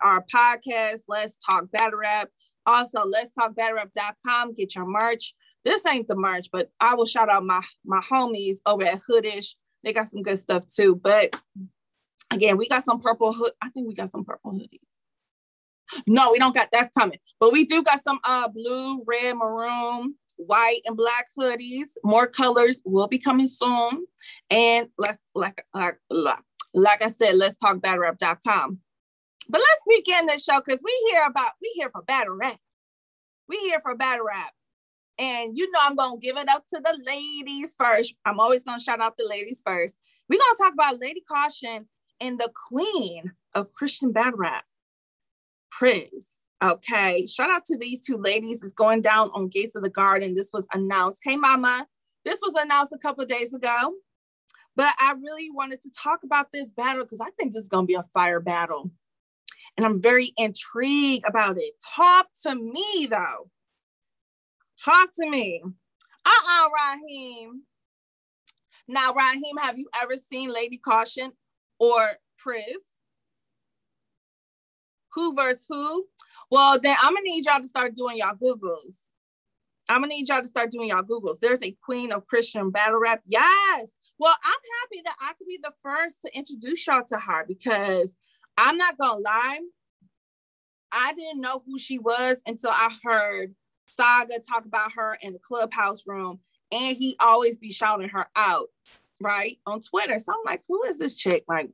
our podcast, Let's Talk Battle Rap. Also, let's talk battlrap.com. Get your merch. This ain't the merch, but I will shout out my my homies over at Hoodish. They got some good stuff too. But again, we got some purple hood. I think we got some purple hoodies. No, we don't got that's coming, but we do got some uh blue, red, maroon, white, and black hoodies. More colors will be coming soon. And let's like like like I said, let's talk battlrap.com. But let's begin this show because we hear about we here for battle rap. We here for battle rap. And you know I'm gonna give it up to the ladies first. I'm always gonna shout out the ladies first. We're gonna talk about Lady Caution and the queen of Christian battle rap, Pris. Okay, shout out to these two ladies. It's going down on Gates of the Garden. This was announced. Hey, mama, this was announced a couple days ago. But I really wanted to talk about this battle because I think this is going to be a fire battle and I'm very intrigued about it. Talk to me though. Talk to me. Uh-uh, Raheem. Now, Raheem, have you ever seen Lady Caution or Pris? Who versus who? Well, then I'm gonna need y'all to start doing y'all Googles. I'm gonna need y'all to start doing y'all Googles. There's a queen of Christian battle rap. Yes. Well, I'm happy that I could be the first to introduce y'all to her because I'm not gonna lie. I didn't know who she was until I heard Saga talk about her in the clubhouse room, and he always be shouting her out, right, on Twitter. So I'm like, who is this chick? Like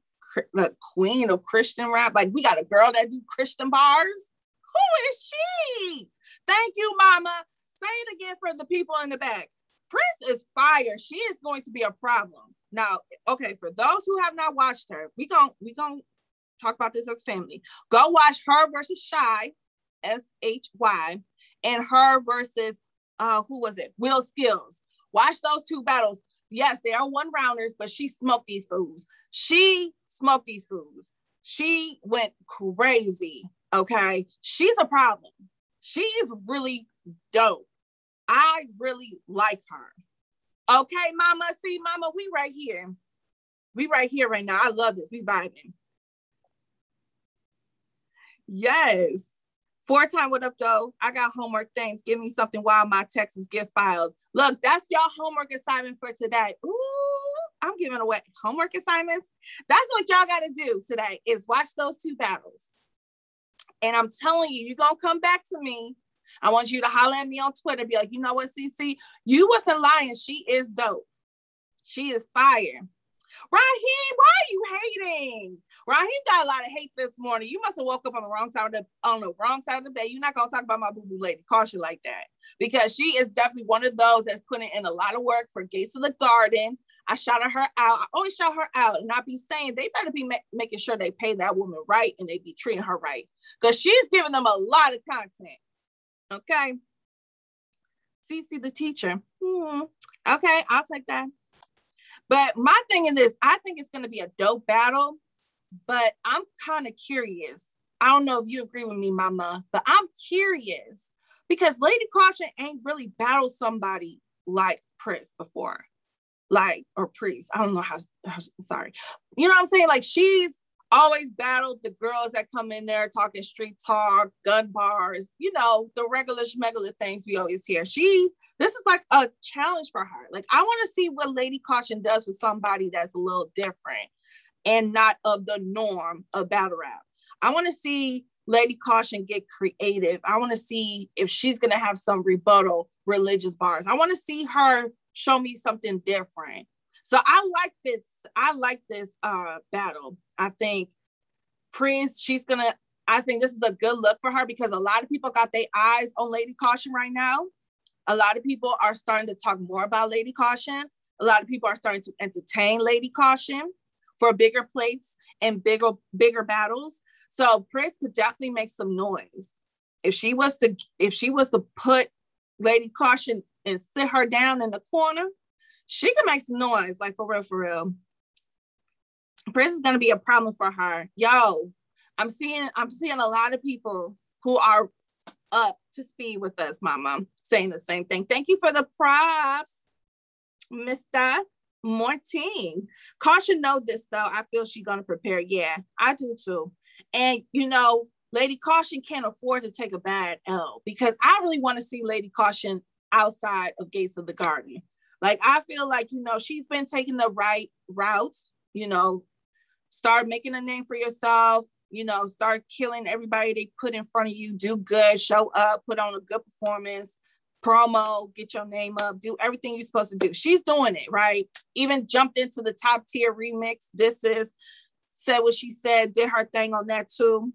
the queen of Christian rap? Like we got a girl that do Christian bars. Who is she? Thank you, Mama. Say it again for the people in the back. Pris is fire. She is going to be a problem. Now, okay, for those who have not watched her, we gon' we gonna talk about this as family. Go watch her versus Shy, S H Y, and her versus uh who was it? Will Skills. Watch those two battles. Yes, they are one rounders, but she smoked these fools. She smoked these fools. She went crazy. Okay. She's a problem. She is really dope. I really like her. Okay, mama. See, mama, we right here. We right here right now. I love this. We vibing. Yes. Four time what up, though? I got homework. Thanks. Give me something while my Texas gift filed. Look, that's y'all homework assignment for today. Ooh, I'm giving away homework assignments. That's what y'all got to do today is watch those two battles. And I'm telling you, you're going to come back to me. I want you to holler at me on Twitter. Be like, you know what, CC? You wasn't lying. She is dope. She is fire. Raheem, why are you hating? Raheem got a lot of hate this morning. You must have woke up on the wrong side of the on the wrong side of the bed. You're not gonna talk about my boo boo lady caution like that because she is definitely one of those that's putting in a lot of work for Gates of the Garden. I shouted her out. I always shout her out, and I be saying they better be ma- making sure they pay that woman right and they be treating her right because she's giving them a lot of content. Okay. CC the teacher. Hmm. Okay, I'll take that. But my thing is this I think it's going to be a dope battle, but I'm kind of curious. I don't know if you agree with me, Mama, but I'm curious because Lady Caution ain't really battled somebody like Pris before, like, or Priest. I don't know how, how, sorry. You know what I'm saying? Like, she's always battled the girls that come in there talking street talk, gun bars, you know, the regular schmegular things we always hear. She this is like a challenge for her. Like, I want to see what Lady Caution does with somebody that's a little different and not of the norm of battle rap. I want to see Lady Caution get creative. I want to see if she's going to have some rebuttal religious bars. I want to see her show me something different. So I like this. I like this uh, battle. I think Pris, she's to, I think this is a good look for her because a lot of people got their eyes on Lady Caution right now. A lot of people are starting to talk more about Lady Caution. A lot of people are starting to entertain Lady Caution for bigger plates and bigger bigger battles. So Pris could definitely make some noise. If she was to if she was to put Lady Caution and sit her down in the corner, she could make some noise, like for real, for real. Pris is gonna be a problem for her. Yo, I'm seeing I'm seeing a lot of people who are up to speed with us, Mama, saying the same thing. Thank you for the props, Mr. Martin. Caution know this though. I feel she's gonna prepare. Yeah, I do too. And you know, Lady Caution can't afford to take a bad L because I really want to see Lady Caution outside of Gates of the Garden. Like I feel like you know she's been taking the right routes. You know, start making a name for yourself. You know, start killing everybody they put in front of you. Do good, show up, put on a good performance, promo, get your name up, do everything you're supposed to do. She's doing it right. Even jumped into the top tier remix. This is said what she said, did her thing on that too.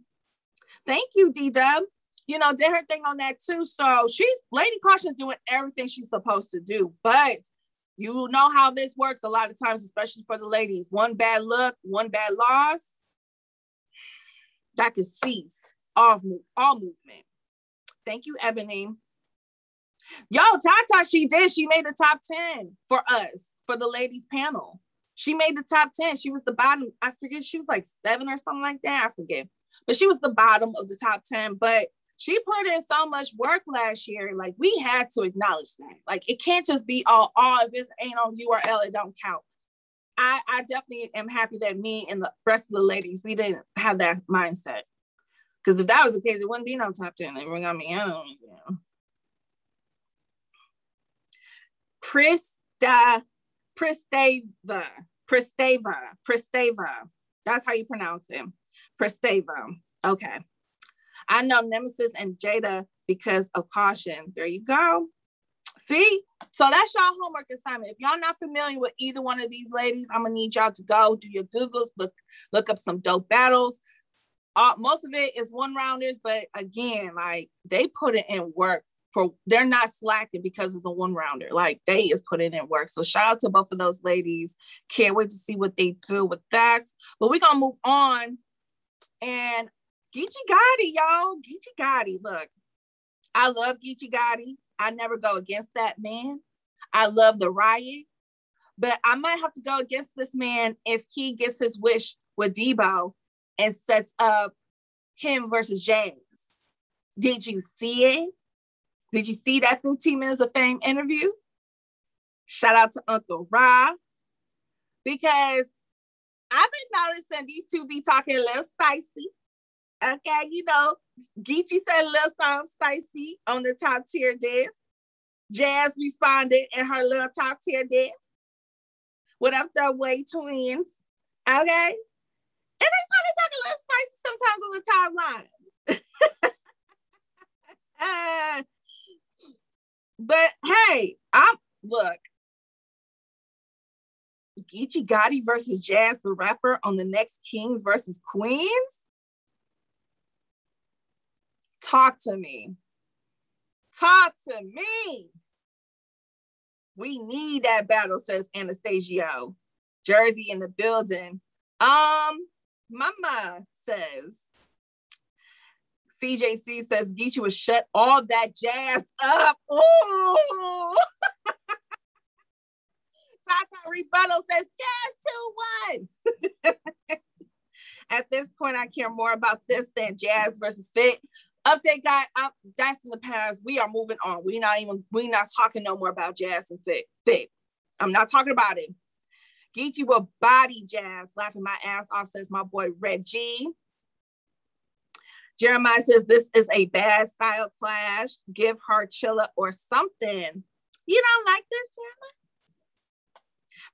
Thank you, D Dub. You know, did her thing on that too. So she's Lady Caution's doing everything she's supposed to do. But you know how this works a lot of times, especially for the ladies. One bad look, one bad loss, that could cease all, all movement. Thank you, Ebony. Yo, Tata, she did. She made the top 10 for us, for the ladies panel. She made the top 10. She was the bottom. I forget, she was like seven or something like that. I forget. But she was the bottom of the top 10. But she put in so much work last year. Like we had to acknowledge that. Like it can't just be all, oh, if it ain't on URL, it don't count. I, I definitely am happy that me and the rest of the ladies, we didn't have that mindset. Because if that was the case, it wouldn't be no top 10. It would got me, I don't know. Prista Pristava, Pristava, Pristava. That's how you pronounce it. Pristava. Okay. I know Nemesis and Jada because of caution. There you go. See? So that's y'all homework assignment. If y'all not familiar with either one of these ladies, I'm gonna need y'all to go do your Googles, look, look up some dope battles. Uh, most of it is one rounders, but again, like they put it in work for they're not slacking because it's a one rounder. Like they is putting in work. So shout out to both of those ladies. Can't wait to see what they do with that. But we're gonna move on. And Geechee Gotti, y'all. Geechee Gotti. Look, I love Geechee Gotti. I never go against that man. I love the riot. But I might have to go against this man if he gets his wish with Debo and sets up him versus James. Did you see it? Did you see that 15 minutes of fame interview? Shout out to Uncle Rob. Because I've been noticing these two be talking a little spicy. Okay, you know, Geechee said a little something spicy on the top tier desk. Jazz responded in her little top tier desk. What up, the way twins? Okay. And they started talking a little spicy sometimes on the timeline. But hey, I'm look. Geechee Gotti versus Jazz the rapper on the next Kings versus Queens. Talk to me. Talk to me. We need that battle, says Anastasio. Jersey in the building. Um, Mama says CJC says Geechee would shut all that jazz up. Ooh. Tata Rebuttal says jazz 2 1. At this point, I care more about this than jazz versus fit. Update guy, I'm, that's in the past. We are moving on. We not even we not talking no more about jazz and fit. Fit. I'm not talking about it. Geechee will body jazz, laughing my ass off, says my boy Reggie. Jeremiah says this is a bad style clash. Give her Chilla or something. You don't like this, Jeremiah?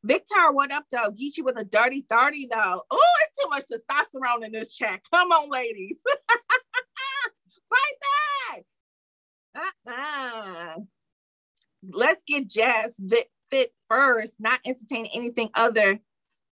Victor, what up, though? Geechee with a dirty 30, though. Oh, it's too much testosterone in this chat. Come on, ladies. Fight back. Uh-uh. Let's get Jazz fit, fit first, not entertain anything other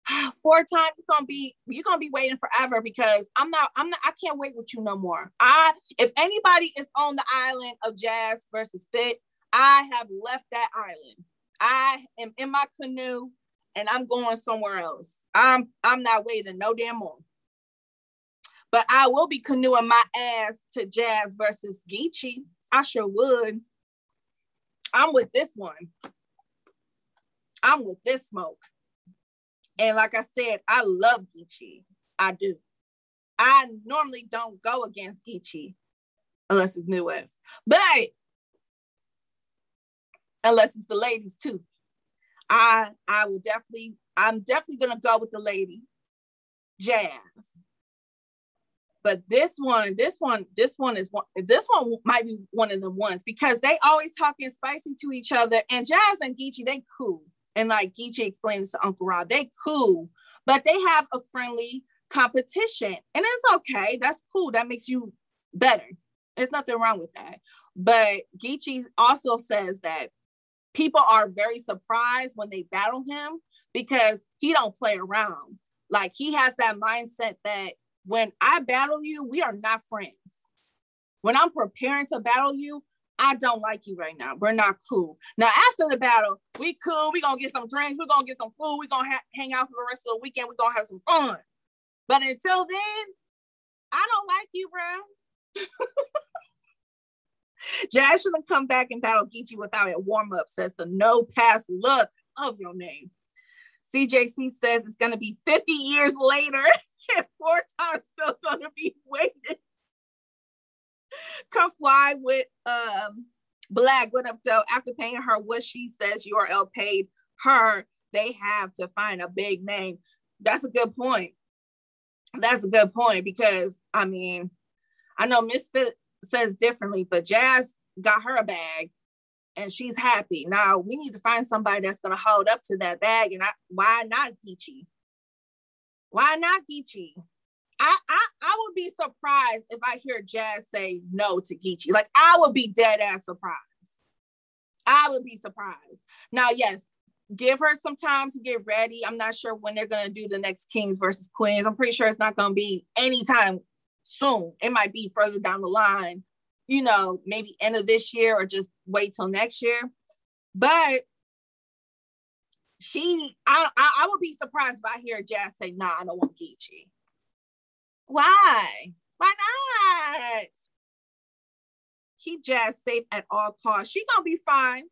four times it's gonna be you're gonna be waiting forever because I'm not I'm not I can't wait with you no more. I if anybody is on the island of jazz versus fit, I have left that island. I am in my canoe and I'm going somewhere else. I'm I'm not waiting no damn more. But I will be canoeing my ass to jazz versus Geechee. I sure would. I'm with this one. I'm with this smoke. And like I said, I love Geechee. I do. I normally don't go against Geechee unless it's Midwest, but unless it's the ladies too. I I will definitely I'm definitely gonna go with the lady, Jazz. But this one, this one, this one is one. This one might be one of the ones because they always talking spicy to each other. And Jazz and Geechee, they cool. And like Geechee explains to Uncle Rob, they cool, but they have a friendly competition, and it's okay. That's cool. That makes you better. There's nothing wrong with that. But Geechee also says that people are very surprised when they battle him because he don't play around. Like he has that mindset that when I battle you, we are not friends. When I'm preparing to battle you, I don't like you right now. We're not cool. Now, after the battle, we cool. we going to get some drinks. We're going to get some food. We're going to ha- hang out for the rest of the weekend. We're going to have some fun. But until then, I don't like you, bro. Jazz shouldn't come back and battle Geechee without a warm up, says the no pass look of your name. CJC says it's going to be 50 years later and four times still to be waiting. Come fly with um, Black. went up, though? After paying her what she says URL paid her, they have to find a big name. That's a good point. That's a good point because I mean, I know Misfit says differently, but Jazz got her a bag and she's happy. Now we need to find somebody that's gonna hold up to that bag. And I, why not Geechee? Why not Geechee? I, I I would be surprised if I hear Jazz say no to Geechee. Like I would be dead ass surprised. I would be surprised. Now, yes, give her some time to get ready. I'm not sure when they're gonna do the next Kings versus Queens. I'm pretty sure it's not gonna be anytime soon. It might be further down the line, you know, maybe end of this year or just wait till next year. But she, I, I, I would be surprised if I hear Jazz say, "Nah, I don't want Geechee." Why? Why not? Keep Jazz safe at all costs. She gonna be fine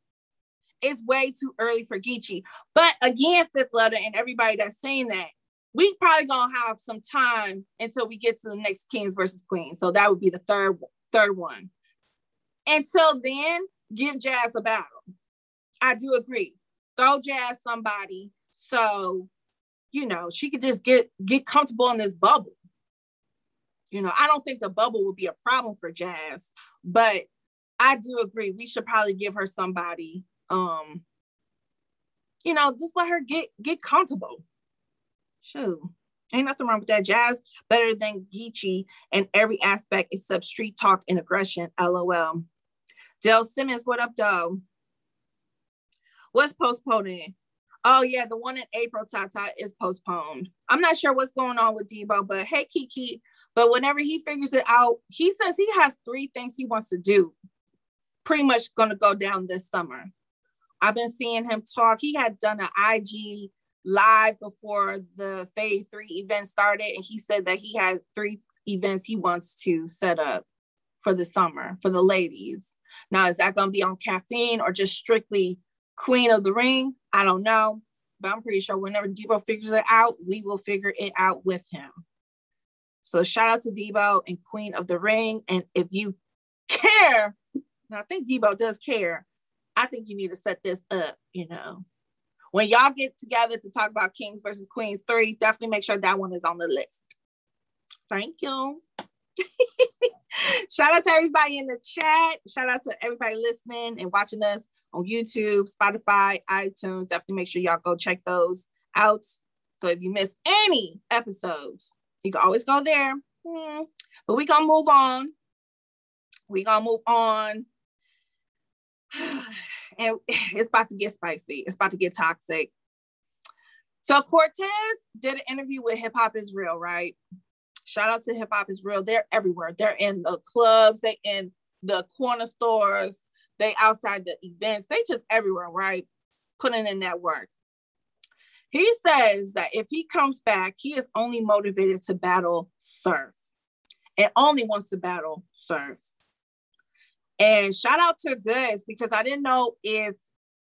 it's way too early for Geechee. But again, fifth letter and everybody that's saying that, we probably gonna have some time until we get to the next Kings versus Queens. So that would be the third third one. Until then, give Jazz a battle. I do agree. Throw Jazz somebody so you know she could just get get comfortable in this bubble. You know, I don't think the bubble would be a problem for Jazz, but I do agree we should probably give her somebody um you know just let her get get comfortable. Shoot ain't nothing wrong with that. Jazz better than geechee in every aspect except street talk and aggression lol dale simmons what up dog what's postponing oh yeah the one in april tata is postponed i'm not sure what's going on with debo but hey kiki but whenever he figures it out he says he has three things he wants to do pretty much going to go down this summer I've been seeing him talk. He had done an IG live before the Phase 3 event started, and he said that he had three events he wants to set up for the summer for the ladies. Now, is that going to be on caffeine or just strictly Queen of the Ring? I don't know, but I'm pretty sure whenever Debo figures it out, we will figure it out with him. So shout out to Debo and Queen of the Ring. And if you care, and I think Debo does care, I think you need to set this up, you know. When y'all get together to talk about Kings versus Queens 3, definitely make sure that one is on the list. Thank you. Shout out to everybody in the chat. Shout out to everybody listening and watching us on YouTube, Spotify, iTunes. Definitely make sure y'all go check those out. So if you miss any episodes, you can always go there. Hmm. But we gonna move on. We gonna move on and it's about to get spicy. It's about to get toxic. So Cortez did an interview with Hip Hop is Real, right? Shout out to Hip Hop is Real. They're everywhere. They're in the clubs, they in the corner stores, they outside the events, they just everywhere, right? Putting in that work. He says that if he comes back, he is only motivated to battle surf and only wants to battle surf. And shout out to Goodz because I didn't know if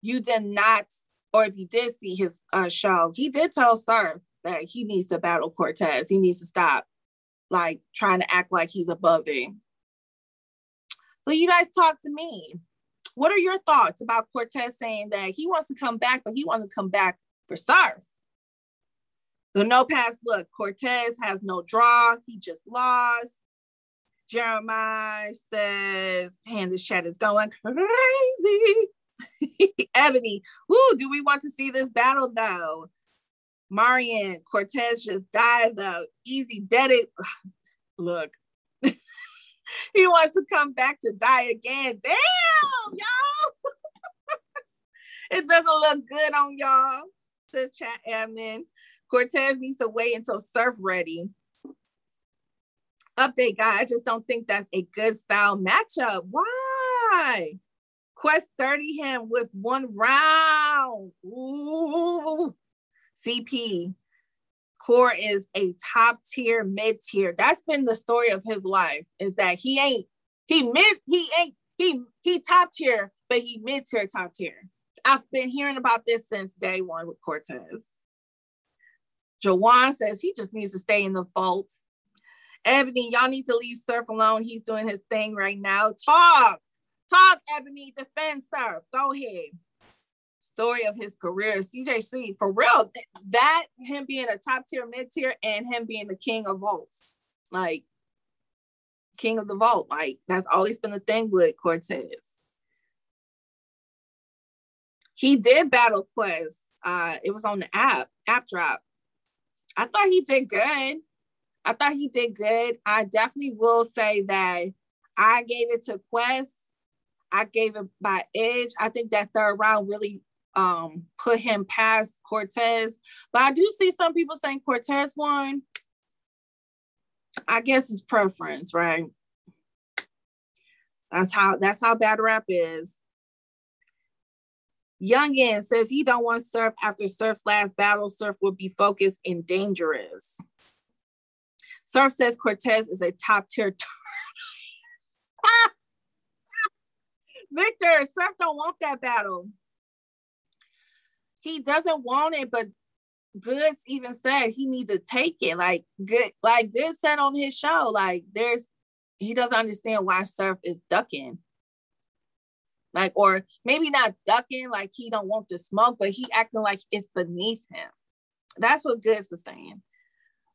you did not, or if you did see his uh, show, he did tell Surf that he needs to battle Cortez. He needs to stop like trying to act like he's above him. So you guys talk to me. What are your thoughts about Cortez saying that he wants to come back, but he wants to come back for Surf? The no pass look. Cortez has no draw. He just lost. Jeremiah says, "Hand the chat is going crazy." Ebony, woo, do we want to see this battle though? Marian Cortez just died though. Easy dead it. Look, he wants to come back to die again. Damn, y'all. it doesn't look good on y'all, says chat admin. Cortez needs to wait until surf ready. Update guy, I just don't think that's a good style matchup. Why? Quest 30 him with one round. Ooh. CP. Core is a top tier, mid tier. That's been the story of his life. Is that he ain't he mid he ain't he he top tier, but he mid tier, top tier. I've been hearing about this since day one with Cortez. Jawan says he just needs to stay in the folds. Ebony, y'all need to leave Surf alone. He's doing his thing right now. Talk, talk, Ebony, defend Surf. Go ahead story of his career. CJC, for real, that him being a top tier, mid tier, and him being the king of vaults, like king of the vault. Like that's always been the thing with Cortez. He did battle Quest. Uh, it was on the app, app drop. I thought he did good. I thought he did good. I definitely will say that I gave it to Quest. I gave it by edge. I think that third round really um, put him past Cortez. But I do see some people saying Cortez won. I guess it's preference, right? That's how that's how bad rap is. Youngin says he don't want Surf after Surf's last battle. Surf will be focused and dangerous. Surf says Cortez is a top tier. Victor, Surf don't want that battle he doesn't want it, but Goodz even said he needs to take it. Like good, like Good said on his show, like there's he doesn't understand why Surf is ducking. Like, or maybe not ducking, like he don't want to smoke, but he acting like it's beneath him. That's what Goodz was saying.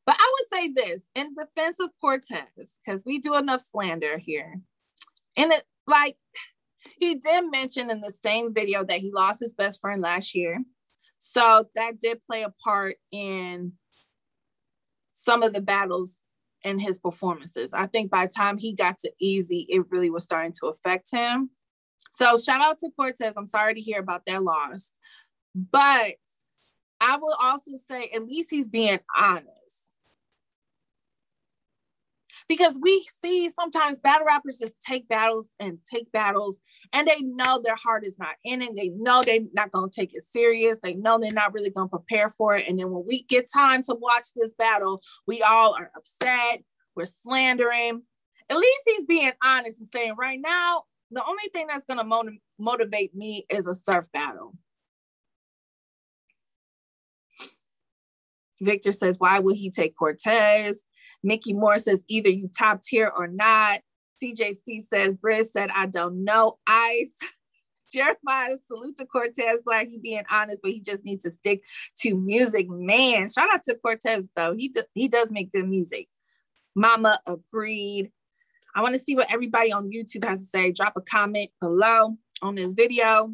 But I would say this in defense of Cortez, because we do enough slander here. And it like he did mention in the same video that he lost his best friend last year. So that did play a part in some of the battles and his performances. I think by the time he got to Easy, it really was starting to affect him. So shout out to Cortez. I'm sorry to hear about that loss. But I will also say at least he's being honest because we see sometimes battle rappers just take battles and take battles and they know their heart is not in it. They know they're not going to take it serious. They know they're not really going to prepare for it. And then when we get time to watch this battle, we all are upset. We're slandering. At least he's being honest and saying, right now, the only thing that's going to motiv- motivate me is a surf battle. Victor says, why would he take Cortez? Mickey Moore says either you top tier or not. CJC says, Briz said, I don't know. Ice. Jeremiah, salute to Cortez. Glad he being honest, but he just needs to stick to music. Man, shout out to Cortez though. He do, he does make good music. Mama agreed. I want to see what everybody on YouTube has to say. Drop a comment below on this video.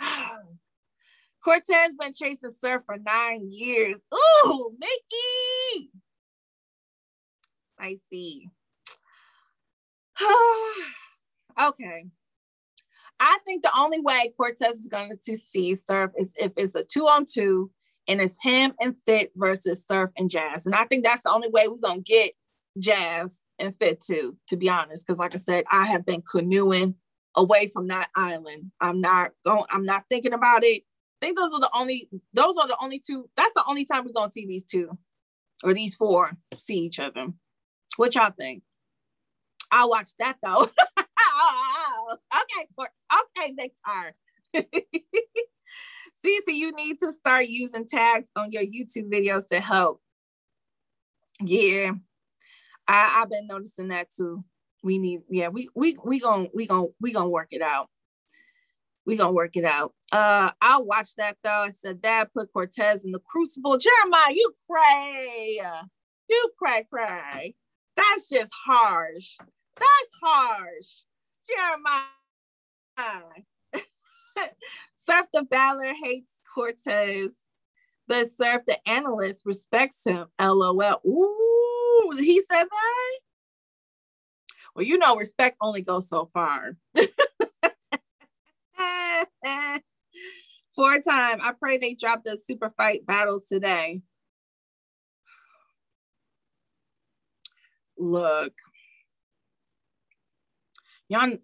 Cortez been chasing surf for nine years. Ooh, Mickey. I see. okay. I think the only way Cortez is going to see Surf is if it's a two on two and it's him and Fit versus Surf and Jazz. And I think that's the only way we're going to get Jazz and Fit too, to be honest. Because, like I said, I have been canoeing away from that island. I'm not going, I'm not thinking about it. I think those are the only, those are the only two, that's the only time we're going to see these two or these four see each other. What y'all think? I'll watch that though. okay, okay, Victor. Cece, you need to start using tags on your YouTube videos to help. Yeah, I, I've been noticing that too. We need, yeah, we we we gonna we gonna we gonna work it out. we gonna work it out. Uh, I'll watch that though. I said, Dad, put Cortez in the crucible. Jeremiah, you cray, you cray cray. That's just harsh. That's harsh, Jeremiah. Surf the Baller hates Cortez, but Surf the analyst respects him. LOL. Ooh, he said that. Well, you know, respect only goes so far. Four time. I pray they drop the super fight battles today. Look, y'all.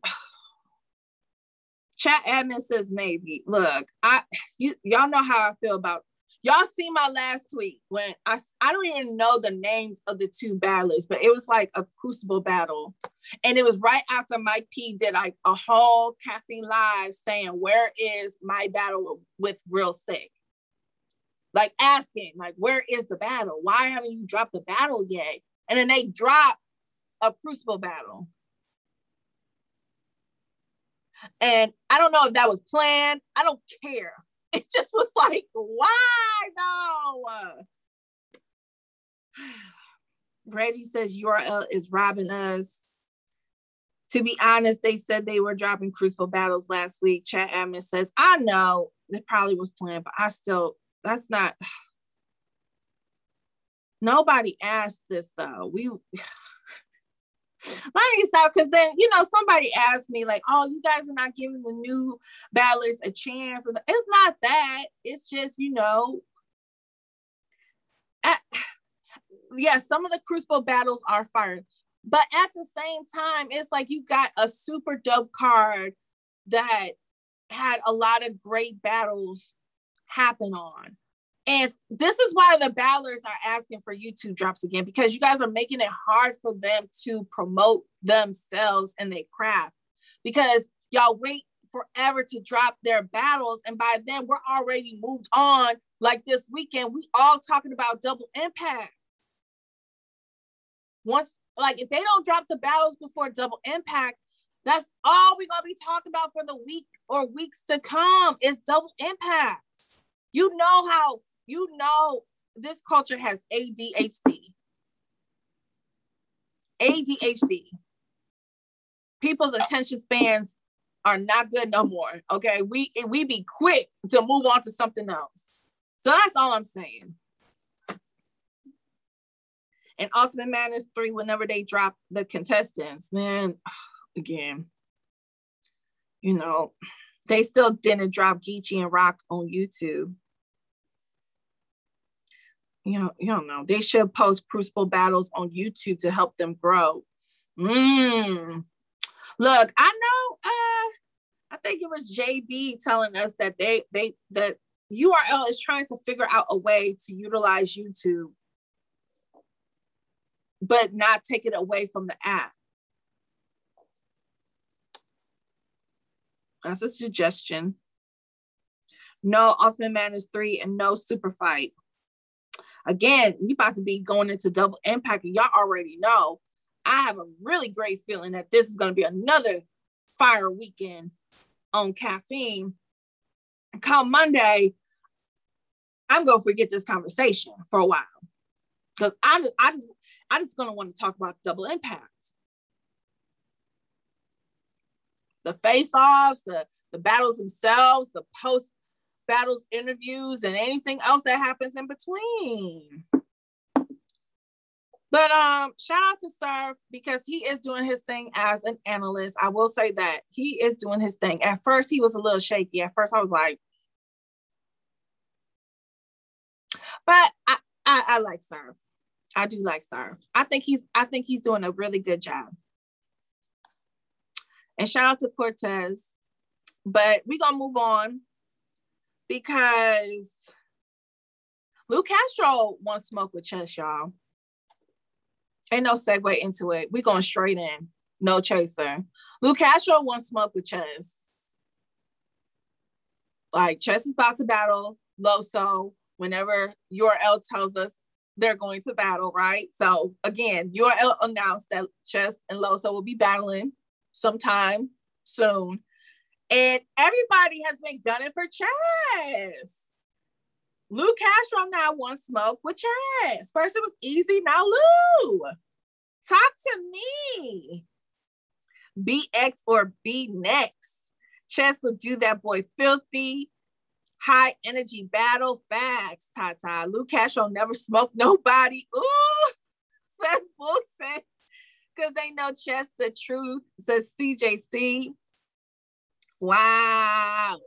Chat admin says maybe. Look, I you y'all know how I feel about y'all see my last tweet when I I don't even know the names of the two battlers, but it was like a crucible battle. And it was right after Mike P did like a whole caffeine live saying, Where is my battle with real sick? Like asking, like, where is the battle? Why haven't you dropped the battle yet? And then they drop a crucible battle. And I don't know if that was planned. I don't care. It just was like, why though? Reggie says URL is robbing us. To be honest, they said they were dropping Crucible battles last week. Chat admin says, I know it probably was planned, but I still, that's not. Nobody asked this though. We let me stop because then you know somebody asked me like oh you guys are not giving the new battlers a chance it's not that it's just you know at, yeah some of the crucible battles are fire but at the same time it's like you got a super dope card that had a lot of great battles happen on and this is why the battlers are asking for YouTube drops again because you guys are making it hard for them to promote themselves and their craft because y'all wait forever to drop their battles. And by then, we're already moved on. Like this weekend, we all talking about double impact. Once, like, if they don't drop the battles before double impact, that's all we're gonna be talking about for the week or weeks to come is double impact. You know how you know this culture has ADHD. ADHD. People's attention spans are not good no more. Okay. We we be quick to move on to something else. So that's all I'm saying. And Ultimate Madness 3, whenever they drop the contestants, man, again, you know, they still didn't drop Geechee and Rock on YouTube you know, you don't know. They should post crucible battles on YouTube to help them grow. Mm. Look, I know uh I think it was JB telling us that they they that URL is trying to figure out a way to utilize YouTube but not take it away from the app. That's a suggestion. No Ultimate Madness 3 and no Super Fight. Again, we about to be going into double impact, and y'all already know. I have a really great feeling that this is going to be another fire weekend on caffeine. Come Monday, I'm going to forget this conversation for a while because I, I just I just going to want to talk about double impact. The face-offs, the the battles themselves, the post battles, interviews, and anything else that happens in between. But um, shout out to Surf because he is doing his thing as an analyst. I will say that he is doing his thing. At first, he was a little shaky. At first, I was like, but I, I, I like Surf. I do like Surf. I think he's I think he's doing a really good job. And shout out to Cortez. But we're gonna move on because Lou Castro wants smoke with Chess, y'all. Ain't no segue into it. We going straight in. No chaser. Lou Castro wants smoke with Chess. Like Chess is about to battle Loso whenever URL tells us they're going to battle, right? So again, URL announced that Chess and Loso will be battling sometime soon. And everybody has been gunning for Chess. Lou Castro now wants smoke with Chess. First it was easy, now Lou. Talk to me. BX or B next. Chess would do that boy filthy. High energy battle facts, Tata. Lou Castro never smoked nobody. Ooh, says bullshit. Because they know Chess the truth, says CJC. Wow.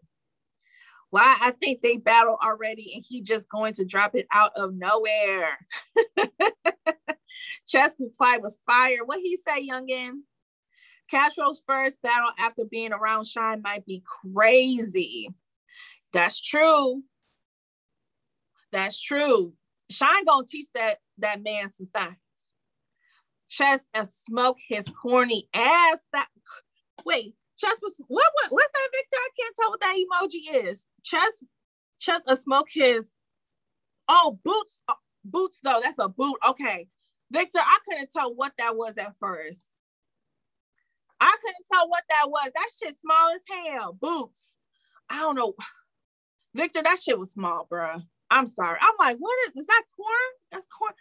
Why I think they battle already and he just going to drop it out of nowhere. Chess reply was fire. What he say, youngin? Castro's first battle after being around Shine might be crazy. That's true. That's true. Shine gonna teach that that man some things. Chess and smoke his horny ass. That wait, Chess was what what what's that Victor? I can't tell what that emoji is. Chess Chess a smoke his oh boots oh, boots though. That's a boot. Okay. Victor, I couldn't tell what that was at first. I couldn't tell what that was. That shit small as hell. Boots. I don't know. Victor, that shit was small, bro. I'm sorry. I'm like, what is, is that corn? That's corn.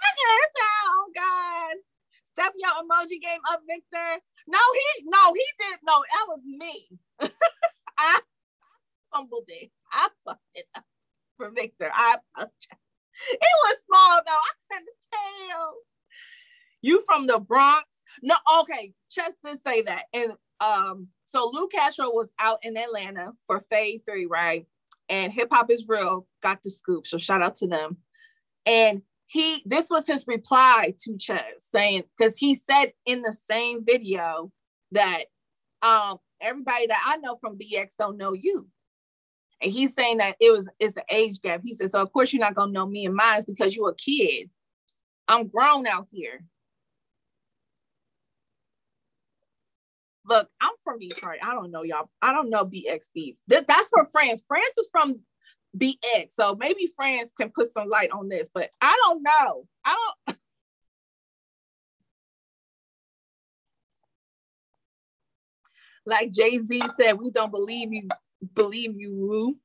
I can't tell. Oh God. Step your emoji game up, Victor. No, he no, he did no, that was me. I fumbled it. I fucked it up for Victor. I apologize. It was small though. I couldn't tell. You from the Bronx? No, okay. Chess did say that. And um, so Lou Castro was out in Atlanta for Fade 3, right? And Hip Hop is Real got the scoop. So shout out to them. And he this was his reply to Chess saying, because he said in the same video that um everybody that I know from BX don't know you. And he's saying that it was it's an age gap. He said, so of course you're not gonna know me and mine because you're a kid. I'm grown out here. Look, I'm from Detroit. I don't know y'all. I don't know BX beef. That, that's for France. France is from BX. So maybe friends can put some light on this, but I don't know. I don't like Jay-Z said, we don't believe you believe you, Lou.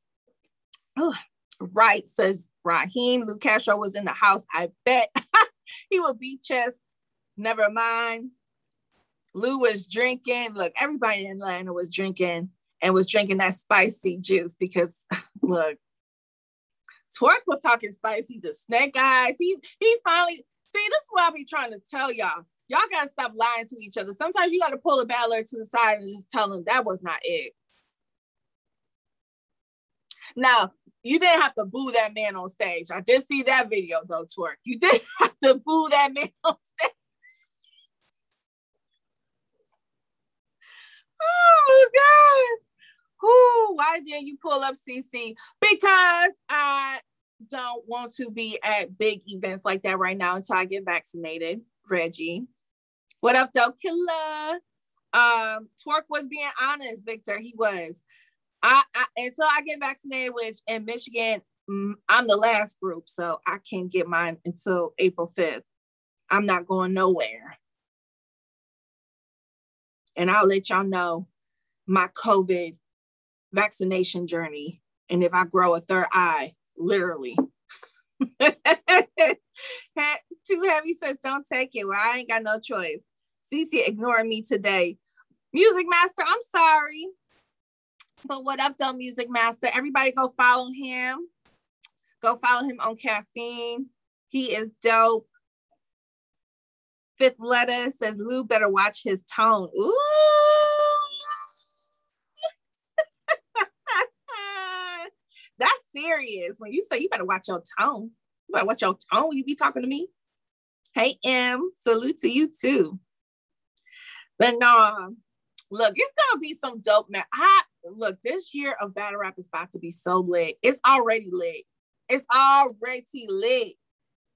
Oh, right, says Raheem. Lou Castro was in the house. I bet he would beat chess. Never mind. Lou was drinking. Look, everybody in Atlanta was drinking and was drinking that spicy juice because look, Twork was talking spicy to Snake Eyes. He he finally see this is what I be trying to tell y'all. Y'all gotta stop lying to each other. Sometimes you gotta pull a battler to the side and just tell them that was not it. Now, you didn't have to boo that man on stage. I did see that video though, Twork. You did have to boo that man on stage. Oh my God. Who? Why didn't you pull up CC? Because I don't want to be at big events like that right now until I get vaccinated. Reggie. What up, though, killer? Um, Twork was being honest, Victor. He was. I, I until I get vaccinated, which in Michigan, mm, I'm the last group, so I can't get mine until April 5th. I'm not going nowhere. And I'll let y'all know my COVID vaccination journey. And if I grow a third eye, literally. Too heavy says, don't take it. Well, I ain't got no choice. Cece ignoring me today. Music Master, I'm sorry. But what up, though, Music Master? Everybody go follow him. Go follow him on Caffeine. He is dope. Fifth letter says Lou better watch his tone. Ooh. Serious. When you say you better watch your tone, you better watch your tone. You be talking to me. Hey M, salute to you too. But no, look, it's gonna be some dope man. I look, this year of battle rap is about to be so lit. It's already lit. It's already lit.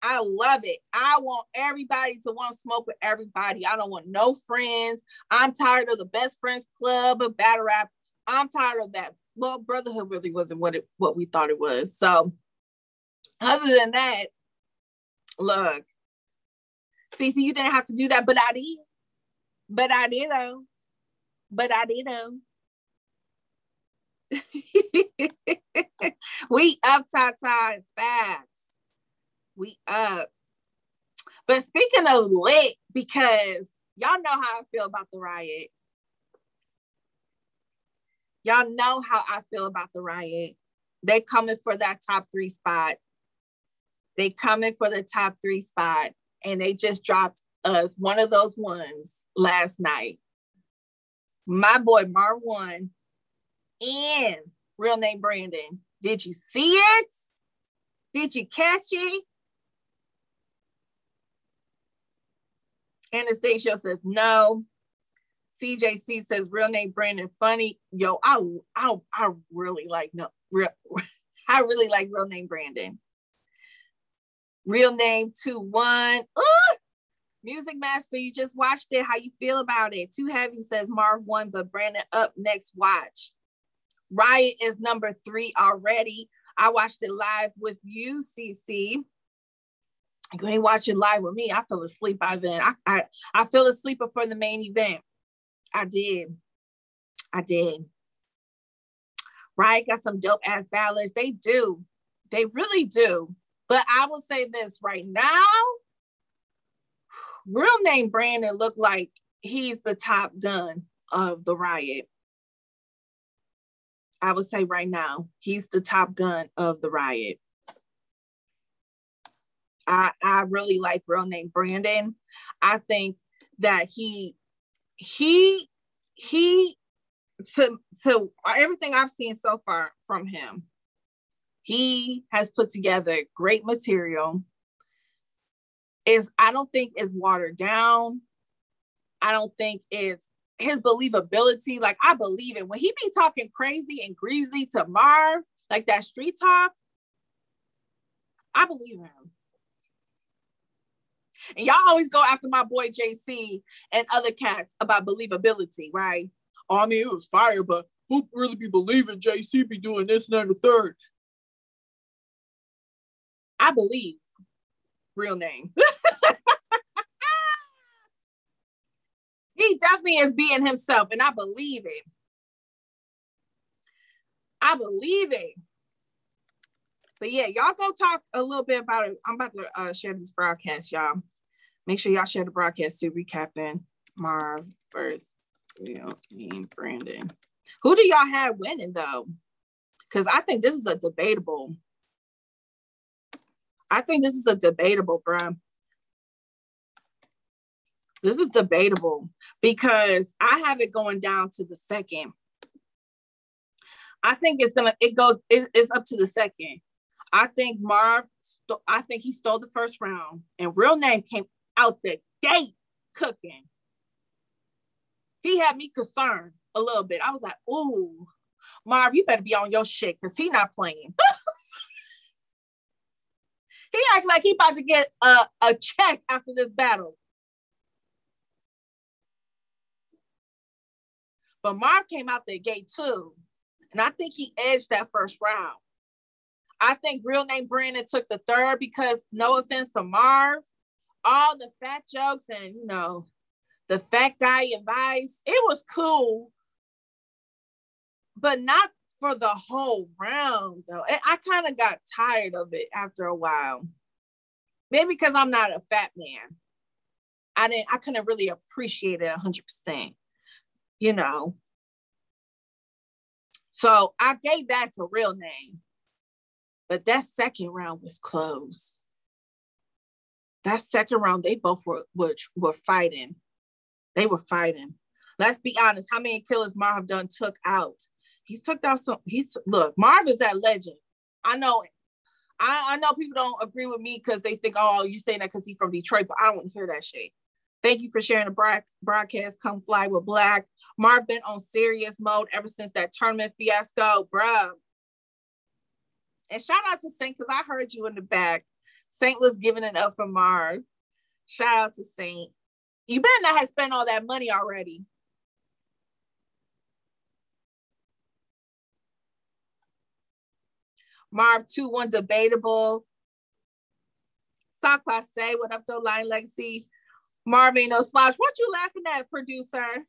I love it. I want everybody to want smoke with everybody. I don't want no friends. I'm tired of the best friends club of battle rap. I'm tired of that. Well, brotherhood really wasn't what it what we thought it was. So Other than that, look, Cece, you didn't have to do that, but I did. But I did though. But I did though. we up, Tata. Facts. We up. But speaking of lit, because y'all know how I feel about the riot. Y'all know how I feel about the riot. They coming for that top three spot. They coming for the top three spot. And they just dropped us one of those ones last night. My boy Marv Won and real name Brandon. Did you see it? Did you catch it? Anastasia says no. CJC says real name Brandon funny. Yo, I I, I really like no real I really like real name Brandon. Real name two one. Ooh! Music Master, you just watched it. How you feel about it? Too heavy says Marv one, but Brandon up next. Watch. Riot is number three already. I watched it live with you, CC you ain't watching live with me. I fell asleep by then. I, I, I fell asleep before the main event. I did. I did. Right? Got some dope ass ballads. They do. They really do. But I will say this right now. Real name Brandon looked like he's the top gun of the riot. I would say right now, he's the top gun of the riot. I, I really like real name Brandon. I think that he he he to to everything I've seen so far from him, he has put together great material. Is I don't think is watered down. I don't think it's his believability. Like I believe it when he be talking crazy and greasy to Marv, like that street talk. I believe him. And y'all always go after my boy JC and other cats about believability, right? Oh, I mean, it was fire, but who really be believing JC be doing this and and the third? I believe. Real name. he definitely is being himself, and I believe it. I believe it. But yeah, y'all go talk a little bit about it. I'm about to uh, share this broadcast, y'all. Make sure y'all share the broadcast too, recapping Marv versus Real Name Brandon. Who do y'all have winning though? Because I think this is a debatable. I think this is a debatable, bro. This is debatable because I have it going down to the second. I think it's gonna. It goes. It, it's up to the second. I think Marv. I think he stole the first round, and real name came out the gate cooking. He had me concerned a little bit. I was like, ooh, Marv, you better be on your shit because he not playing. he act like he about to get a, a check after this battle. But Marv came out the gate too. And I think he edged that first round. I think real name Brandon took the third because no offense to Marv, all the fat jokes and you know the fat guy advice. It was cool, but not for the whole round though. I kind of got tired of it after a while. Maybe because I'm not a fat man. I didn't I couldn't really appreciate it 100%. You know. So I gave that to real name. But that second round was close that second round, they both were, were, were fighting. They were fighting. Let's be honest. How many killers Marv done took out? He's took out some. He's look. Marv is that legend. I know. I, I know people don't agree with me because they think, oh, you saying that because he's from Detroit, but I don't want to hear that shit. Thank you for sharing the broad- broadcast. Come fly with Black. Marv been on serious mode ever since that tournament fiasco, bruh. And shout out to Saint because I heard you in the back. Saint was giving it up for Marv. Shout out to Saint. You better not have spent all that money already. Marv 2 1 debatable. Sock say, what up, though, Line Legacy? Marvin, no slouch. What you laughing at, producer?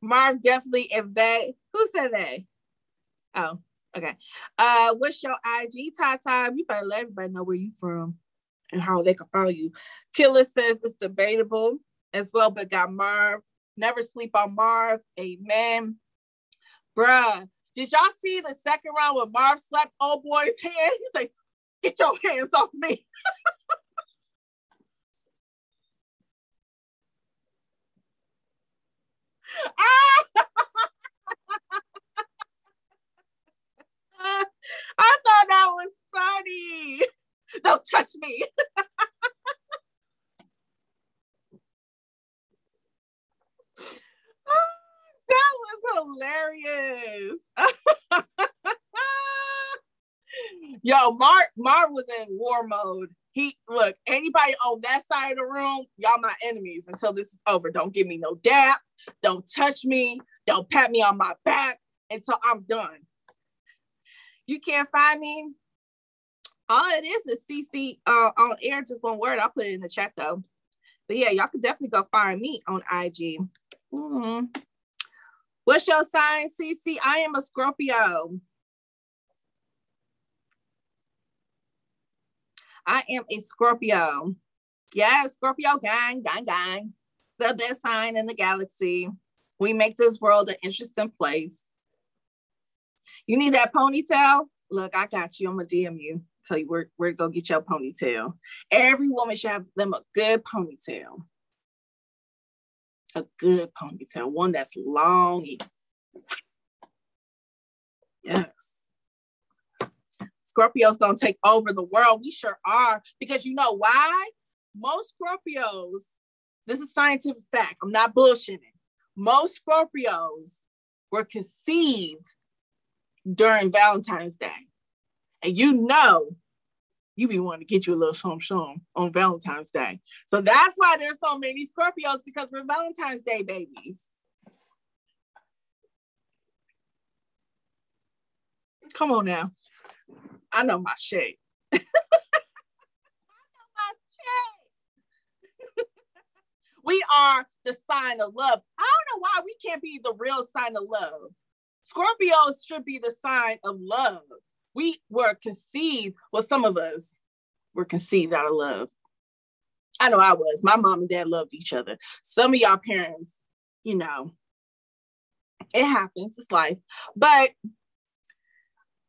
Marv definitely Yvette. Who said that? Oh, okay. Uh, what's your IG, Tata? You better let everybody know where you from and how they can follow you. Killer says it's debatable as well, but got Marv. Never sleep on Marv. Amen. Bruh, did y'all see the second round where Marv slapped old boy's hand? He's like, get your hands off me. I was funny. Don't touch me. Oh, that was hilarious. Yo, Marv Marv was in war mode. He look, anybody on that side of the room, y'all my enemies until this is over. Don't give me no dap, don't touch me, don't pat me on my back until I'm done. You can't find me. All it is is CC uh, on air, just one word. I'll put it in the chat though. But yeah, y'all can definitely go find me on IG. Mm-hmm. What's your sign, CC? I am a Scorpio. I am a Scorpio. Yeah, Scorpio gang, gang, gang. The best sign in the galaxy. We make this world an interesting place. You need that ponytail? Look, I got you. I'm gonna DM you. Tell you where, where to go get your ponytail. Every woman should have them a good ponytail a good ponytail, one that's long. Yes. Scorpio's gonna take over the world. We sure are. Because you know why? Most Scorpios, this is scientific fact. I'm not bullshitting. Most Scorpios were conceived during Valentine's Day. And you know you be wanting to get you a little shum shum on Valentine's Day. So that's why there's so many Scorpios because we're Valentine's Day babies. Come on now. I know my shit. I know my shit. we are the sign of love. I don't know why we can't be the real sign of love. Scorpios should be the sign of love we were conceived, well, some of us were conceived out of love. I know I was. My mom and dad loved each other. Some of y'all parents, you know, it happens, it's life. But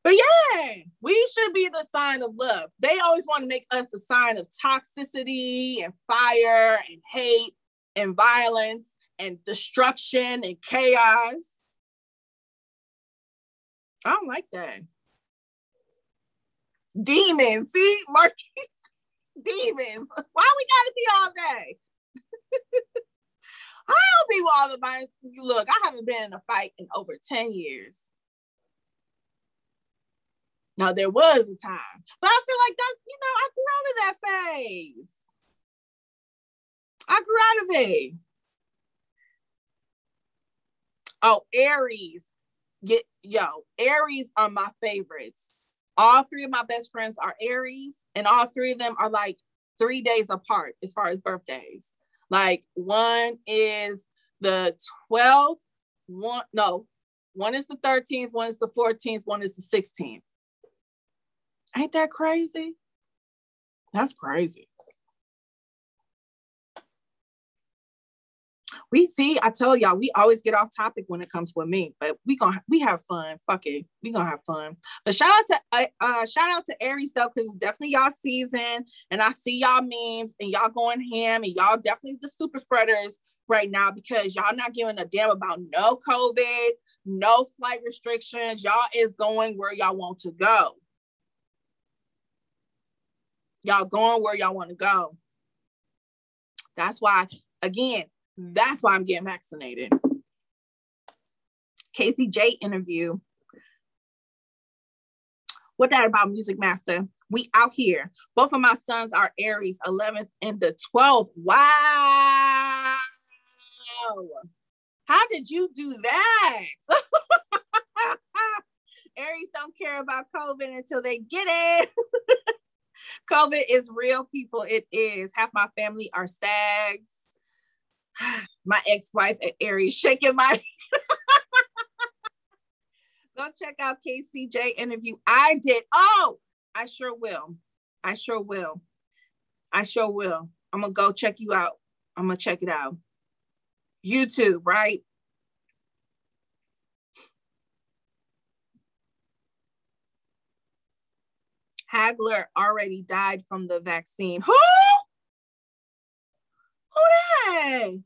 but yeah, we should be the sign of love. They always want to make us a sign of toxicity and fire and hate and violence and destruction and chaos. I don't like that. Demons. See, Marquis, demons. Why we gotta be all day? I don't be all violence. Look, I haven't been in a fight in over 10 years. Now there was a time, but I feel like that, you know, I grew out of that phase. I grew out of it. Oh, Aries. Get yo, Aries are my favorites all three of my best friends are Aries, and all three of them are like three days apart as far as birthdays. Like one is the 12th, one, no, one is the 13th, one is the 14th, one is the 16th. Ain't that crazy? That's crazy. We see, I tell y'all, we always get off topic when it comes with me, but we gonna we have fun. Fuck it, we gonna have fun. But shout out to uh, uh shout out to Aries though, because it's definitely y'all season, and I see y'all memes and y'all going ham, and y'all definitely the super spreaders right now because y'all not giving a damn about no COVID, no flight restrictions. Y'all is going where y'all want to go. Y'all going where y'all want to go. That's why, again, that's why I'm getting vaccinated. Casey J interview. What that about Music Master? We out here. Both of my sons are Aries, 11th and the 12th. Wow. How did you do that? Aries don't care about COVID until they get it. COVID is real, people. It is. Half my family are SAGs. My ex-wife at Aries shaking my Go check out KCJ interview. I did. Oh, I sure will. I sure will. I sure will. I'm gonna go check you out. I'm gonna check it out. YouTube, right? Hagler already died from the vaccine. Who that?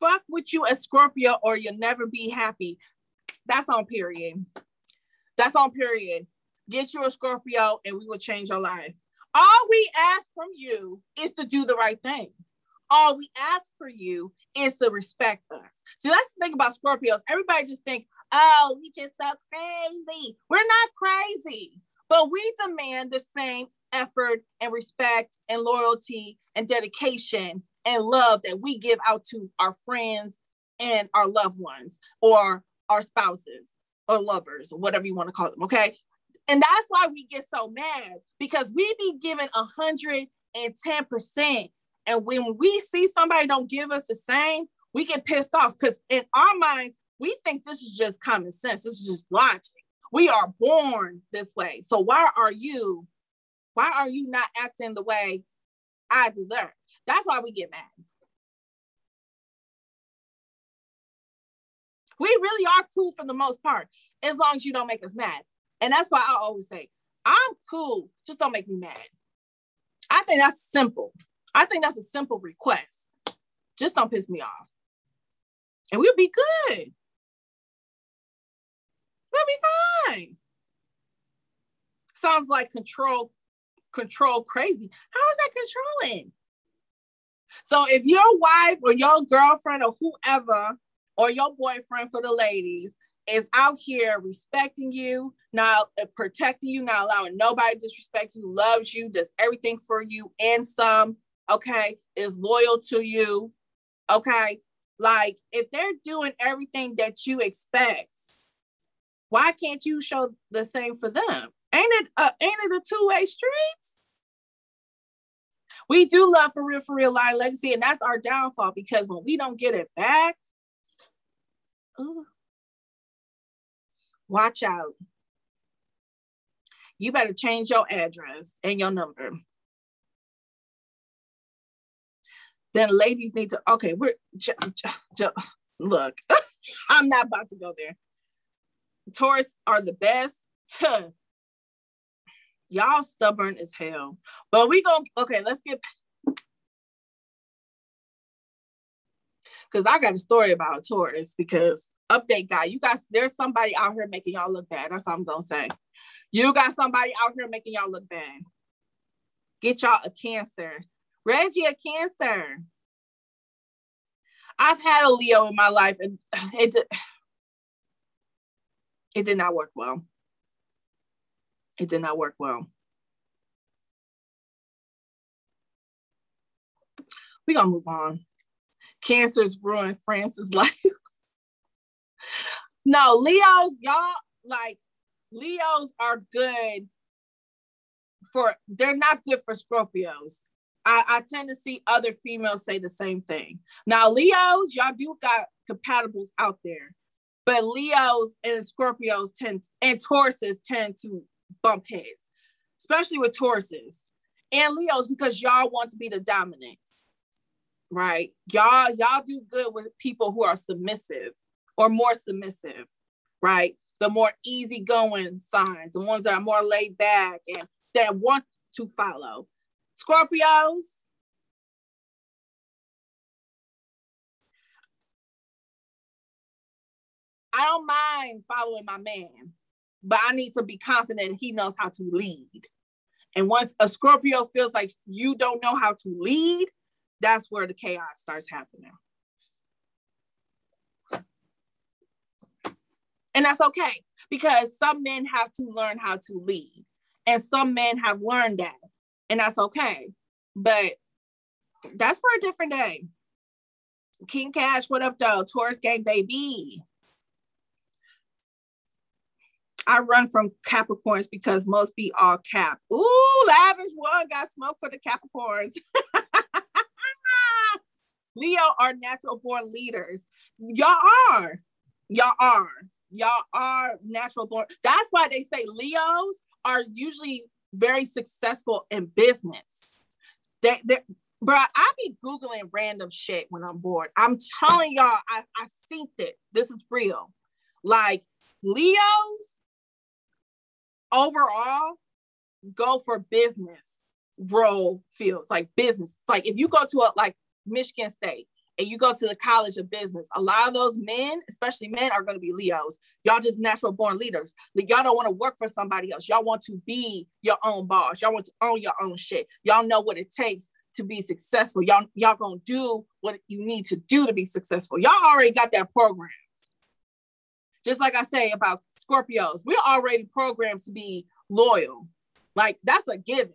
Fuck with you a Scorpio or you'll never be happy. That's on period. That's on period. Get you a Scorpio and we will change your life. All we ask from you is to do the right thing. All we ask for you is to respect us. See, that's the thing about Scorpios. Everybody just think, oh, we just so crazy. We're not crazy, but we demand the same effort and respect and loyalty and dedication and love that we give out to our friends and our loved ones or our spouses or lovers or whatever you want to call them. Okay. And that's why we get so mad because we be giving a hundred and ten percent. And when we see somebody don't give us the same, we get pissed off because in our minds, we think this is just common sense. This is just logic. We are born this way. So why are you, why are you not acting the way I deserve? That's why we get mad. We really are cool for the most part, as long as you don't make us mad. And that's why I always say, I'm cool, just don't make me mad. I think that's simple. I think that's a simple request. Just don't piss me off. And we'll be good. Be fine. Sounds like control, control crazy. How is that controlling? So if your wife or your girlfriend or whoever or your boyfriend for the ladies is out here respecting you, not protecting you, not allowing nobody disrespect you, loves you, does everything for you and some, okay, is loyal to you, okay? Like if they're doing everything that you expect, why can't you show the same for them? Ain't it uh, ain't it a two-way streets? We do love for real, for real line legacy, and that's our downfall because when we don't get it back, ooh, watch out. You better change your address and your number. Then ladies need to, okay, we're, j- j- j- look, I'm not about to go there. Taurus are the best. to Y'all stubborn as hell. But we go, okay, let's get because I got a story about Taurus because update guy, you guys, there's somebody out here making y'all look bad. That's all I'm gonna say. You got somebody out here making y'all look bad. Get y'all a cancer. Reggie, a cancer. I've had a Leo in my life and it it did not work well. It did not work well. We're gonna move on. Cancers ruined France's life. no, Leos, y'all like Leos are good for they're not good for Scorpios. I, I tend to see other females say the same thing. Now, Leos, y'all do got compatibles out there, but Leos and Scorpios tend and Tauruses tend to bump heads, especially with Tauruses and Leos because y'all want to be the dominant, right? Y'all y'all do good with people who are submissive or more submissive, right? The more easygoing signs, the ones that are more laid back and that want to follow. Scorpios, I don't mind following my man, but I need to be confident he knows how to lead. And once a Scorpio feels like you don't know how to lead, that's where the chaos starts happening. And that's okay because some men have to learn how to lead, and some men have learned that, and that's okay. But that's for a different day. King Cash, what up, though? Taurus gang, baby. I run from Capricorns because most be all cap. Ooh, lavish one got smoke for the Capricorns. Leo are natural born leaders. Y'all are. Y'all are. Y'all are natural born. That's why they say Leos are usually very successful in business. They, they, bro, I be Googling random shit when I'm bored. I'm telling y'all, I, I synced it. This is real. Like Leos overall go for business role fields, like business. Like if you go to a like Michigan State and you go to the College of Business, a lot of those men, especially men, are going to be Leos. Y'all just natural born leaders. Like y'all don't want to work for somebody else. Y'all want to be your own boss. Y'all want to own your own shit. Y'all know what it takes to be successful. Y'all y'all gonna do what you need to do to be successful. Y'all already got that program. Just like I say about Scorpios, we're already programmed to be loyal. Like that's a given.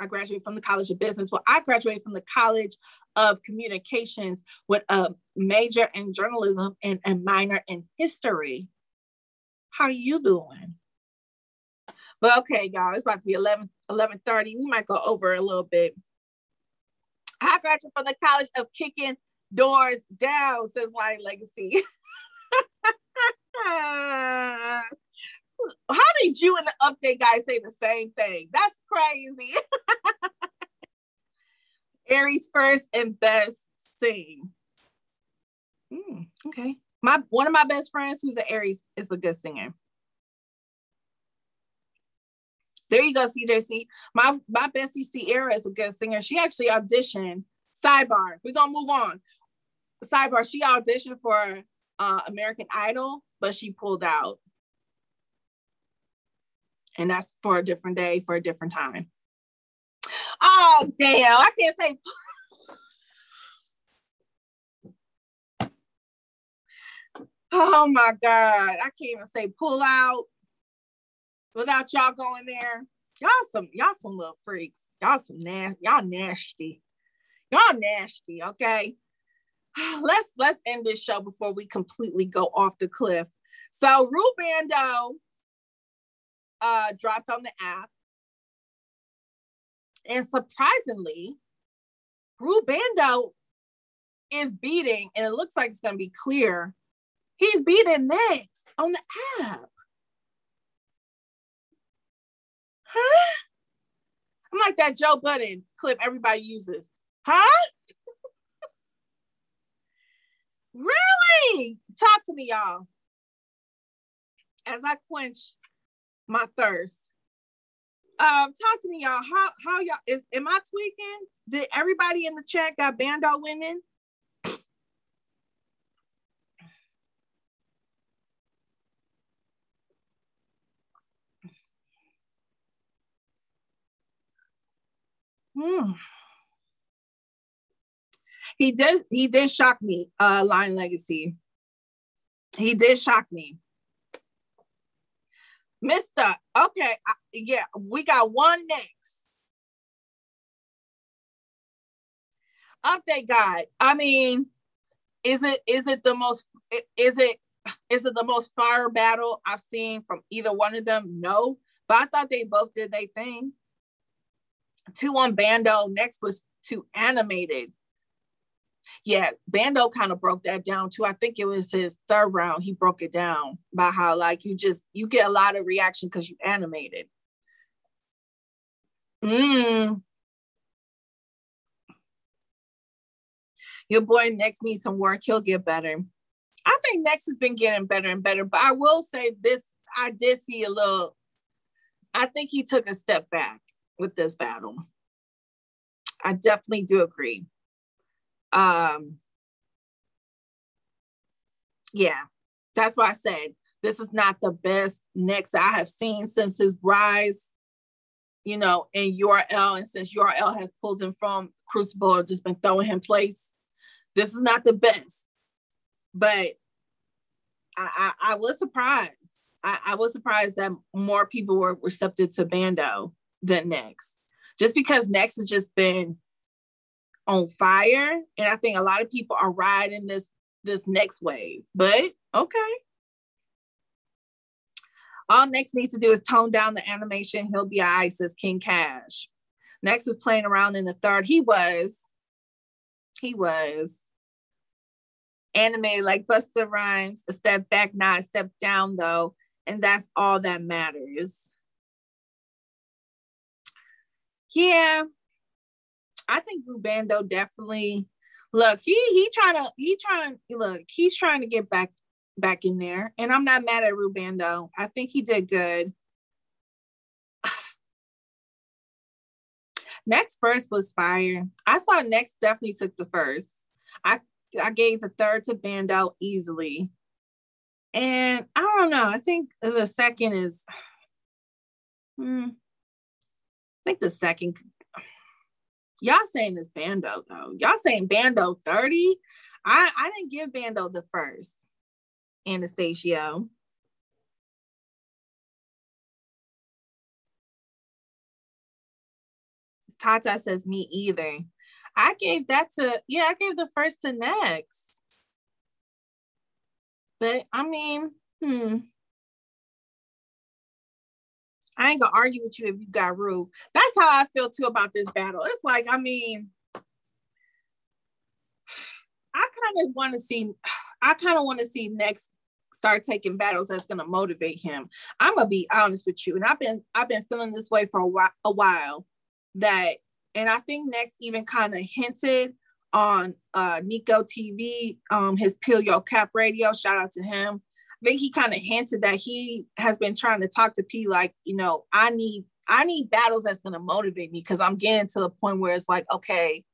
I graduated from the College of Business. Well, I graduated from the College of Communications with a major in journalism and a minor in history. How you doing? But okay, y'all, it's about to be 11, 11.30. We might go over a little bit. I graduated from the College of Kicking Doors Down, says my Legacy. How did you and the update guy say the same thing? That's crazy. Aries first and best sing. Mm, okay. My one of my best friends who's an Aries is a good singer. There you go, CJC. My my bestie Sierra is a good singer. She actually auditioned. Sidebar. We're gonna move on. Sidebar. She auditioned for uh, American Idol, but she pulled out. And that's for a different day, for a different time. Oh damn! I can't say. Oh my God. I can't even say pull out without y'all going there. Y'all some y'all some little freaks. Y'all some nasty. Y'all nasty. Y'all nasty. Okay. Let's let's end this show before we completely go off the cliff. So Ru Bando uh dropped on the app. And surprisingly, Ru Bando is beating, and it looks like it's gonna be clear. He's beating next on the app. Huh? I'm like that Joe Budden clip everybody uses. Huh? really? Talk to me, y'all. As I quench my thirst. Um, talk to me, y'all. How how y'all is am I tweaking? Did everybody in the chat got Bando winning? Hmm. He did. He did shock me. Uh, Lion Legacy. He did shock me. Mister. Okay. I, yeah, we got one next. Update guide. I mean, is it is it the most is it is it the most fire battle I've seen from either one of them? No, but I thought they both did their thing two on Bando. Next was two animated. Yeah, Bando kind of broke that down too. I think it was his third round. He broke it down by how like you just you get a lot of reaction because you animated. Mm. Your boy next needs some work. He'll get better. I think next has been getting better and better, but I will say this: I did see a little. I think he took a step back with this battle. I definitely do agree. Um, yeah, that's why I said this is not the best next I have seen since his rise, you know, in URL. And since URL has pulled him from Crucible or just been throwing him place, this is not the best. But I, I, I was surprised. I, I was surprised that more people were receptive to Bando than Next. Just because Next has just been on fire. And I think a lot of people are riding this this next wave. But okay. All next needs to do is tone down the animation. He'll be all right, says King Cash. Next was playing around in the third. He was, he was Anime like Busta Rhymes, a step back, not a step down, though. And that's all that matters. Yeah, I think Rubando definitely look, he he trying to he trying look, he's trying to get back back in there. And I'm not mad at Rubando. I think he did good. Next first was fire. I thought next definitely took the first. I I gave the third to Bando easily. And I don't know. I think the second is hmm, think the second y'all saying this Bando though. Y'all saying Bando 30. I, I didn't give Bando the first. Anastasio. Tata says me either. I gave that to yeah, I gave the first to next. But I mean, hmm. I ain't gonna argue with you if you got rude. That's how I feel too about this battle. It's like, I mean, I kind of want to see, I kind of want to see next start taking battles that's gonna motivate him. I'm gonna be honest with you, and I've been I've been feeling this way for a while, a while that, and I think next even kind of hinted on uh Nico TV, um, his Peel Your Cap radio. Shout out to him. Think he kind of hinted that he has been trying to talk to P like, you know, I need I need battles that's gonna motivate me because I'm getting to the point where it's like, okay,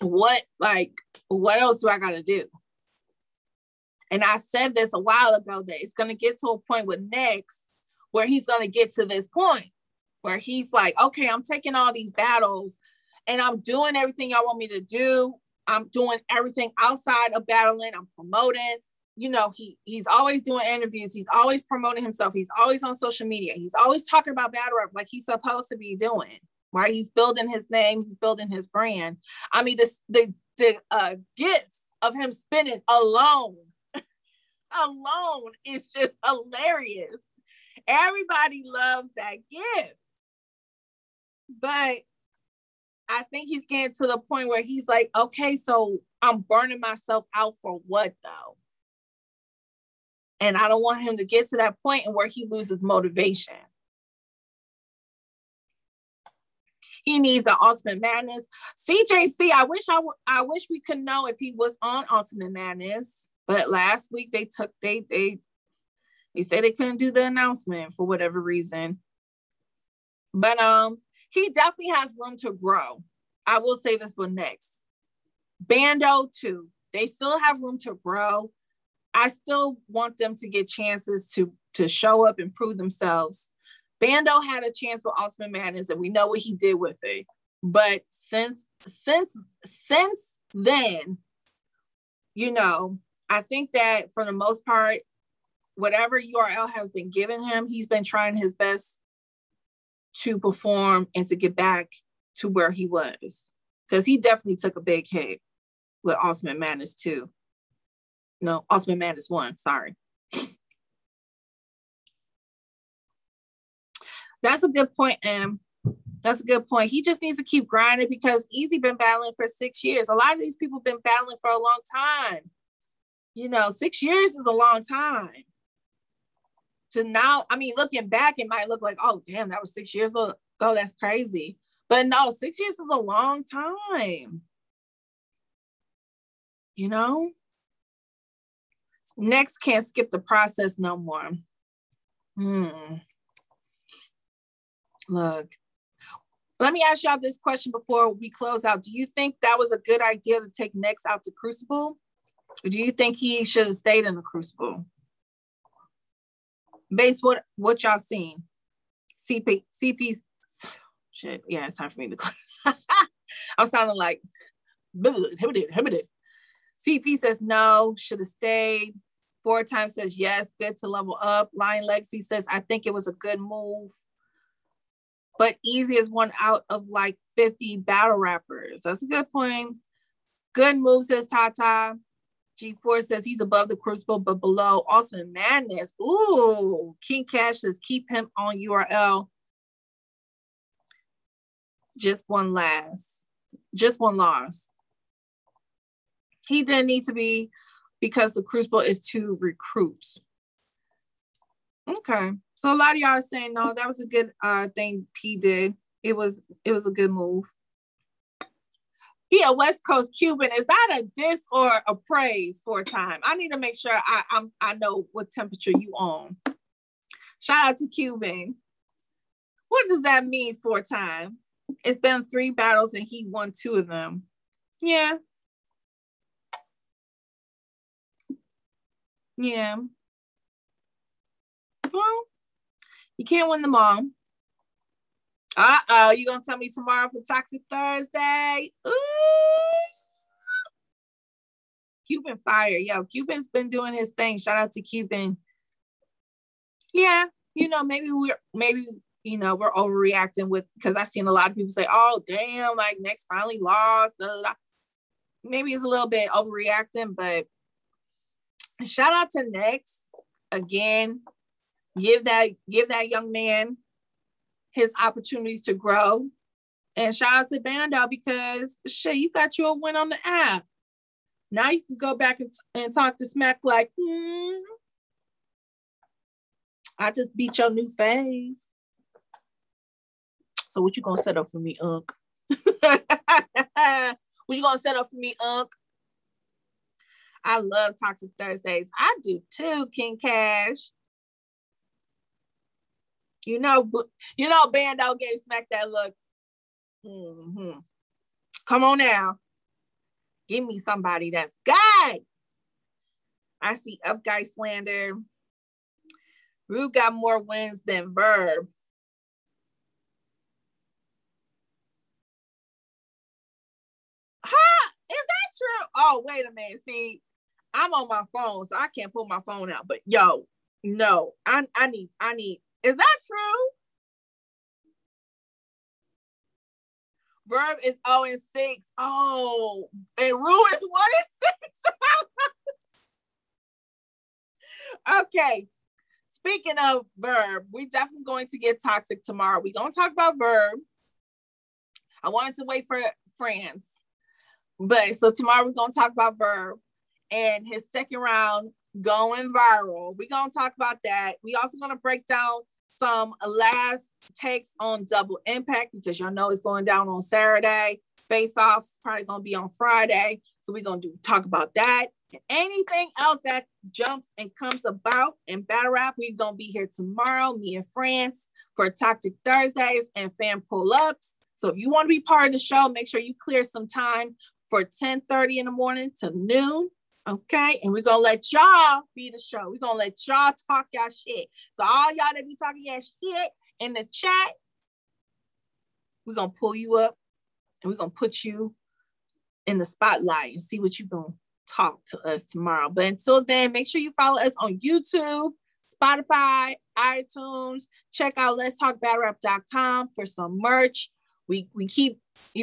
what like what else do I gotta do? And I said this a while ago that it's gonna get to a point with next where he's gonna get to this point where he's like, okay, I'm taking all these battles and I'm doing everything y'all want me to do. I'm doing everything outside of battling. I'm promoting. You know, he he's always doing interviews. He's always promoting himself. He's always on social media. He's always talking about battle rap like he's supposed to be doing. Right? He's building his name. He's building his brand. I mean, this the the uh, gifts of him spinning alone, alone is just hilarious. Everybody loves that gift, but I think he's getting to the point where he's like, okay, so I'm burning myself out for what though? And I don't want him to get to that point and where he loses motivation. He needs the Ultimate Madness. CJC, I wish I, w- I wish we could know if he was on Ultimate Madness, but last week they took they they they said they couldn't do the announcement for whatever reason. But um, he definitely has room to grow. I will say this one next. Bando too. They still have room to grow. I still want them to get chances to to show up and prove themselves. Bando had a chance with Ultimate Madness, and we know what he did with it. But since since since then, you know, I think that for the most part, whatever URL has been given him, he's been trying his best to perform and to get back to where he was. Because he definitely took a big hit with Ultimate Madness 2. No, Ultimate Madness 1, sorry. That's a good point, Em. That's a good point. He just needs to keep grinding because Easy been battling for six years. A lot of these people been battling for a long time. You know, six years is a long time to now, I mean, looking back, it might look like, oh, damn, that was six years ago. That's crazy. But no, six years is a long time. You know? Next can't skip the process no more. Hmm. Look, let me ask y'all this question before we close out. Do you think that was a good idea to take Next out the Crucible? Or do you think he should have stayed in the Crucible? Base what what y'all seen? CP CP shit. Yeah, it's time for me to. I was sounding like CP says no, should have stayed. Four times says yes, good to level up. Lion Lexi says I think it was a good move. but Easy is one out of like 50 battle rappers. That's a good point. Good move, says Tata. G4 says he's above the crucible, but below Awesome Madness. Ooh, King Cash says keep him on URL. Just one last, just one loss. He didn't need to be because the crucible is to recruit. Okay. So a lot of y'all are saying no, that was a good uh thing P did. It was it was a good move. He a West Coast Cuban. Is that a diss or a praise for a time? I need to make sure I I'm, I know what temperature you on. Shout out to Cuban. What does that mean for a time? It's been three battles and he won two of them. Yeah. Yeah. Well, you can't win them all. Uh oh, you gonna tell me tomorrow for Toxic Thursday? Ooh. Cuban fire, yo. Cuban's been doing his thing. Shout out to Cuban. Yeah, you know, maybe we're maybe you know we're overreacting with because I've seen a lot of people say, "Oh, damn, like next finally lost." Blah, blah, blah. Maybe it's a little bit overreacting, but shout out to next again. Give that give that young man his opportunities to grow. And shout out to Bando because shit, you got your win on the app. Now you can go back and, and talk to Smack like, hmm, I just beat your new phase. So what you gonna set up for me, Unc? what you gonna set up for me, Unc? I love Toxic Thursdays. I do too, King Cash. You know, you know, Bando gave Smack that look. Mm-hmm. Come on now. Give me somebody that's guy. I see up guy slander. Rude got more wins than Verb. Huh? Is that true? Oh, wait a minute. See, I'm on my phone, so I can't pull my phone out. But yo, no, I I need I need is that true? Verb is 0 and 6. Oh, and Rue is 1 and 6. okay. Speaking of Verb, we're definitely going to get toxic tomorrow. We're going to talk about Verb. I wanted to wait for France. But so tomorrow we're going to talk about Verb and his second round going viral. We're going to talk about that. We also to break down some last takes on double impact because y'all know it's going down on Saturday. Face offs probably gonna be on Friday. So we're gonna do talk about that. And anything else that jumps and comes about in battle rap, we're gonna be here tomorrow, me and France, for Toxic Thursdays and fan pull-ups. So if you want to be part of the show, make sure you clear some time for 10 30 in the morning to noon Okay. And we're gonna let y'all be the show. We're gonna let y'all talk y'all shit. So all y'all that be talking y'all shit in the chat, we're gonna pull you up and we're gonna put you in the spotlight and see what you're gonna talk to us tomorrow. But until then, make sure you follow us on YouTube, Spotify, iTunes. Check out let's talk rap.com for some merch. We we keep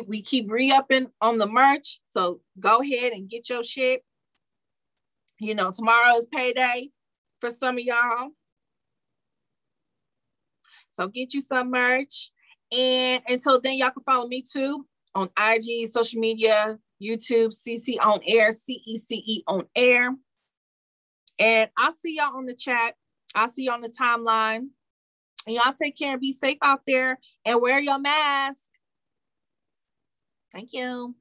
we keep re-upping on the merch. So go ahead and get your shit. You know, tomorrow is payday for some of y'all. So get you some merch. And until then, y'all can follow me too on IG, social media, YouTube, CC on air, CECE on air. And I'll see y'all on the chat. I'll see you on the timeline. And y'all take care and be safe out there and wear your mask. Thank you.